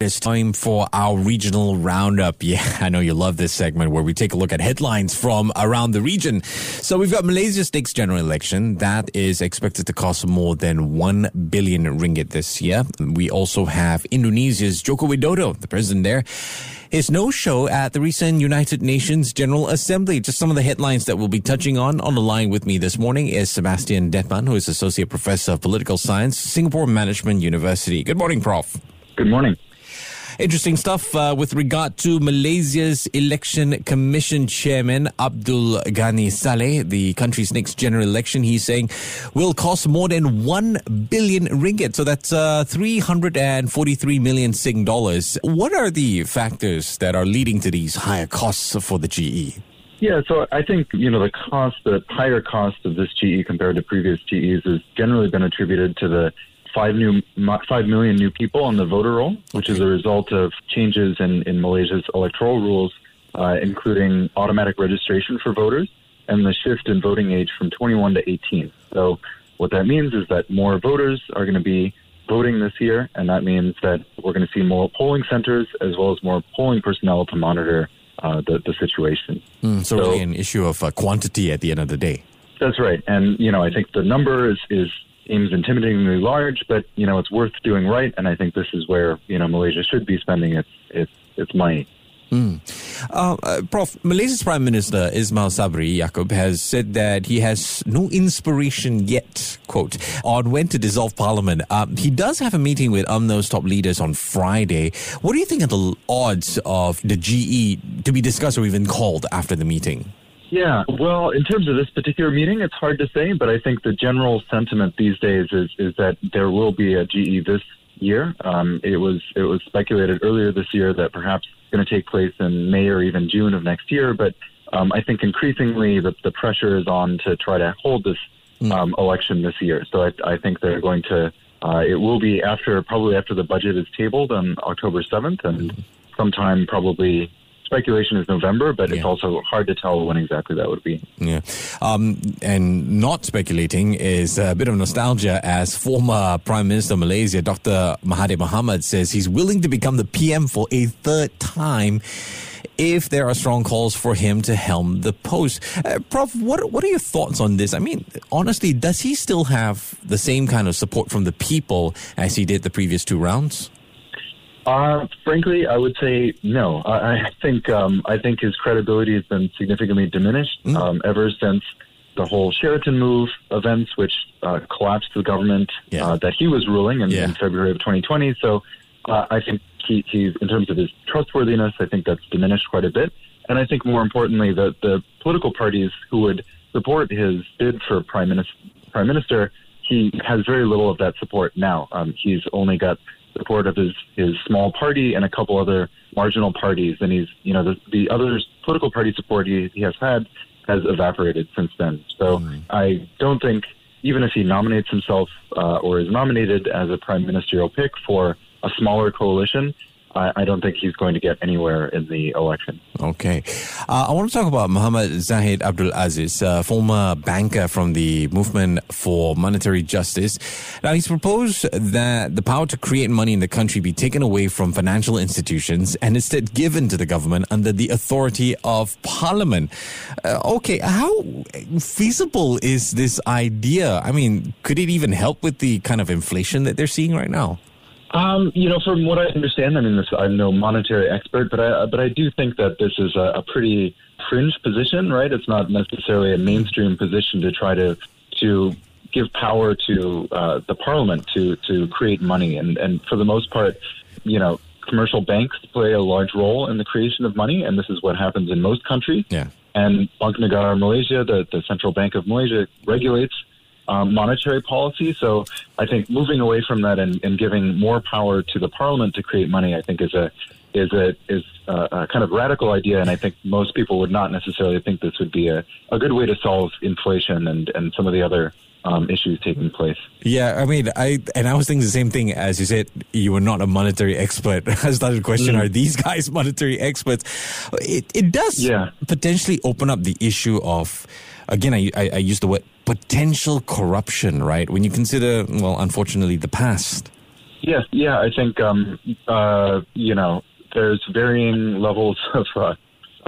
It's time for our regional roundup. Yeah, I know you love this segment where we take a look at headlines from around the region. So we've got Malaysia's next general election that is expected to cost more than 1 billion ringgit this year. We also have Indonesia's Joko Widodo, the president there his no show at the recent United Nations General Assembly. Just some of the headlines that we'll be touching on. On the line with me this morning is Sebastian Dettman, who is Associate Professor of Political Science, Singapore Management University. Good morning, Prof. Good morning. Interesting stuff uh, with regard to Malaysia's Election Commission Chairman Abdul Ghani Salleh, the country's next general election. He's saying will cost more than 1 billion ringgit. So that's uh, 343 million Sing dollars. What are the factors that are leading to these higher costs for the GE? Yeah, so I think you know the cost, the higher cost of this GE compared to previous GEs, has generally been attributed to the five new five million new people on the voter roll, which is a result of changes in, in Malaysia's electoral rules, uh, including automatic registration for voters and the shift in voting age from 21 to 18. So what that means is that more voters are going to be voting this year, and that means that we're going to see more polling centers as well as more polling personnel to monitor uh, the, the situation. Mm, so, so, really an issue of uh, quantity at the end of the day. That's right, and you know I think the number is is seems intimidatingly large, but you know it's worth doing right, and I think this is where you know Malaysia should be spending its its its money. Mm. Uh, Prof, Malaysia's Prime Minister Ismail Sabri Yaakob has said that he has no inspiration yet, quote, on when to dissolve Parliament. Uh, he does have a meeting with UMNO's top leaders on Friday. What do you think are the odds of the GE to be discussed or even called after the meeting? Yeah, well, in terms of this particular meeting, it's hard to say, but I think the general sentiment these days is is that there will be a GE this year. Um, it was it was speculated earlier this year that perhaps it's going to take place in May or even June of next year, but um, I think increasingly the, the pressure is on to try to hold this hmm. um, election this year. So I, I think they're going to. Uh, it will be after probably after the budget is tabled on October seventh, and hmm. sometime probably speculation is November, but yeah. it's also hard to tell when exactly that would be. Yeah. Um, and not speculating is a bit of nostalgia as former Prime Minister of Malaysia, Dr. Mahathir Mohamad, says he's willing to become the PM for a third time if there are strong calls for him to helm the post. Uh, Prof, what, what are your thoughts on this? I mean, honestly, does he still have the same kind of support from the people as he did the previous two rounds? Uh, frankly, I would say no. I, I think um, I think his credibility has been significantly diminished mm. um, ever since the whole Sheraton move events, which uh, collapsed the government yeah. uh, that he was ruling in, yeah. in February of 2020. So uh, I think he, he's in terms of his trustworthiness, I think that's diminished quite a bit. And I think more importantly, the the political parties who would support his bid for prime minister, prime minister, he has very little of that support now. Um, he's only got support of his his small party and a couple other marginal parties, and he's you know the the other political party support he, he has had has evaporated since then. So mm. I don't think even if he nominates himself uh, or is nominated as a prime ministerial pick for a smaller coalition, I, I, don't think he's going to get anywhere in the election. Okay. Uh, I want to talk about Muhammad Zahid Abdul Aziz, uh, former banker from the Movement for Monetary Justice. Now, he's proposed that the power to create money in the country be taken away from financial institutions and instead given to the government under the authority of Parliament. Uh, okay, how feasible is this idea? I mean, could it even help with the kind of inflation that they're seeing right now? Um, you know, from what I understand, I mean, this, I'm no monetary expert, but I but I do think that this is a, a pretty fringe position, right? It's not necessarily a mainstream position to try to to give power to uh, the parliament to to create money, and and for the most part, you know, commercial banks play a large role in the creation of money, and this is what happens in most countries. Yeah. And Bank Negara Malaysia, the, the central bank of Malaysia, regulates um, monetary policy. So I think moving away from that and, and, giving more power to the parliament to create money, I think is a is a is a, a, kind of radical idea, and I think most people would not necessarily think this would be a, a good way to solve inflation and, and some of the other um, issues taking place. Yeah, I mean, I and I was thinking the same thing as you said. You were not a monetary expert. I started to question: mm. Are these guys monetary experts? It it does yeah. potentially open up the issue of again. I I, I use the word potential corruption, right? When you consider, well, unfortunately, the past. Yes, yeah, I think um, uh, you know there's varying levels of uh,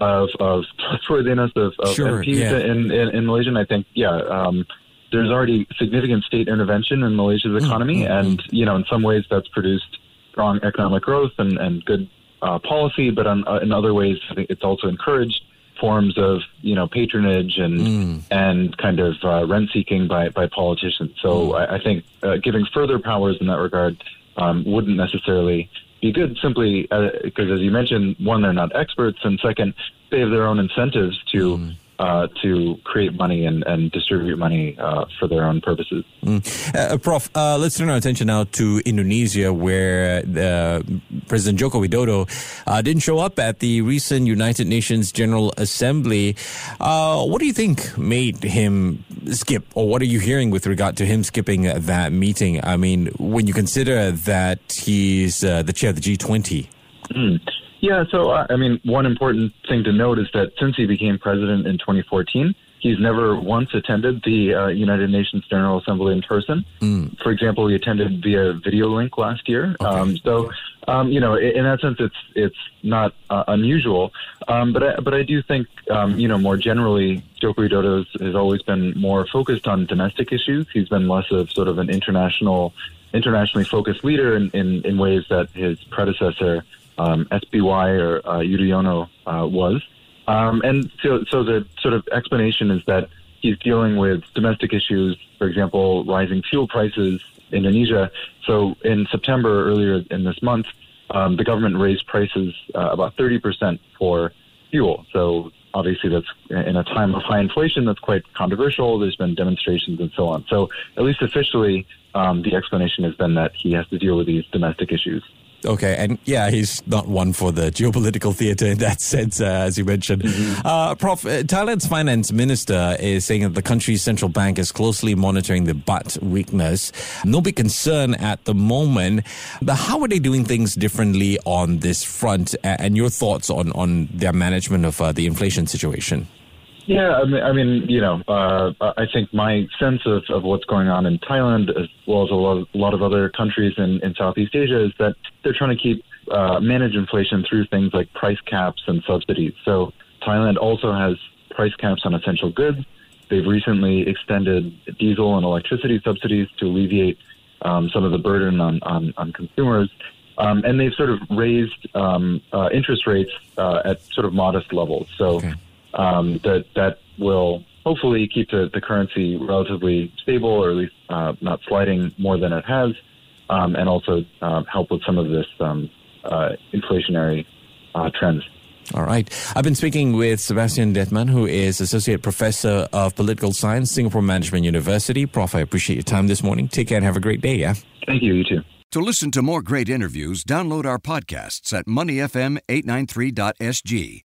of, of trustworthiness of, of Sure, MPs yeah. in, in, in Malaysia. And I think, yeah, um, there's already significant state intervention in Malaysia's Mm, economy, and you know, in some ways, that's produced strong economic growth and, and good uh, policy. But on, uh, in other ways, I think it's also encouraged forms of you know patronage and Mm. and kind of uh, rent seeking by by politicians. So Mm. I, I think uh, giving further powers in that regard um, wouldn't necessarily be good. Simply because, as you mentioned, one they're not experts, and second, they have their own incentives to. Mm. Uh, to create money and, and distribute money uh, for their own purposes. Uh, Prof, uh, let's turn our attention now to Indonesia, where uh, President Joko Widodo uh, didn't show up at the recent United Nations General Assembly. Uh, what do you think made him skip, or what are you hearing with regard to him skipping that meeting? I mean, when you consider that he's uh, the chair of the G20. Yeah, so uh, I mean, one important thing to note is that since he became president in 2014, he's never once attended the uh, United Nations General Assembly in person. For example, he attended via video link last year. Um, so, um, you know, in, in that sense, it's it's not uh, unusual. Um, but I, but I do think, um, you know, more generally, Joko Widodo has, has always been more focused on domestic issues. He's been less of sort of an international internationally focused leader in, in, in ways that his predecessor, um, SBY or uh, Yudhoyono, uh, was. Um, and so, so the sort of explanation is that he's dealing with domestic issues, for example, rising fuel prices in Indonesia. So in September, earlier in this month, um, the government raised prices uh, about 30% for fuel. So obviously that's in a time of high inflation that's quite controversial. There's been demonstrations and so on. So at least officially, um, the explanation has been that he has to deal with these domestic issues. Okay, and yeah, he's not one for the geopolitical theater in that sense, uh, as you mentioned. Uh, Prof, uh, Thailand's finance minister is saying that the country's central bank is closely monitoring the baht weakness. No big concern at the moment, but how are they doing things differently on this front? And your thoughts on, on their management of uh, the inflation situation? Yeah, I mean, I mean you know, uh, I think my sense of, of what's going on in Thailand, as well as a lot, of, a lot of other countries in, in Southeast Asia, is that they're trying to keep uh, manage inflation through things like price caps and subsidies. So Thailand also has price caps on essential goods. They've recently extended diesel and electricity subsidies to alleviate um, some of the burden on, on, on consumers. Um, and they've sort of raised um, uh, interest rates uh, at sort of modest levels. So Okay. Um, that that will hopefully keep the, the currency relatively stable, or at least uh, not sliding more than it has, um, and also uh, help with some of this um, uh, inflationary uh, trends. All right. I've been speaking with Sebastian Dettman, who is Associate Professor of Political Science, Singapore Management University. Prof, I appreciate your time this morning. Take care and have a great day, yeah? Thank you. You too. To listen to more great interviews, download our podcasts at moneyfm893.sg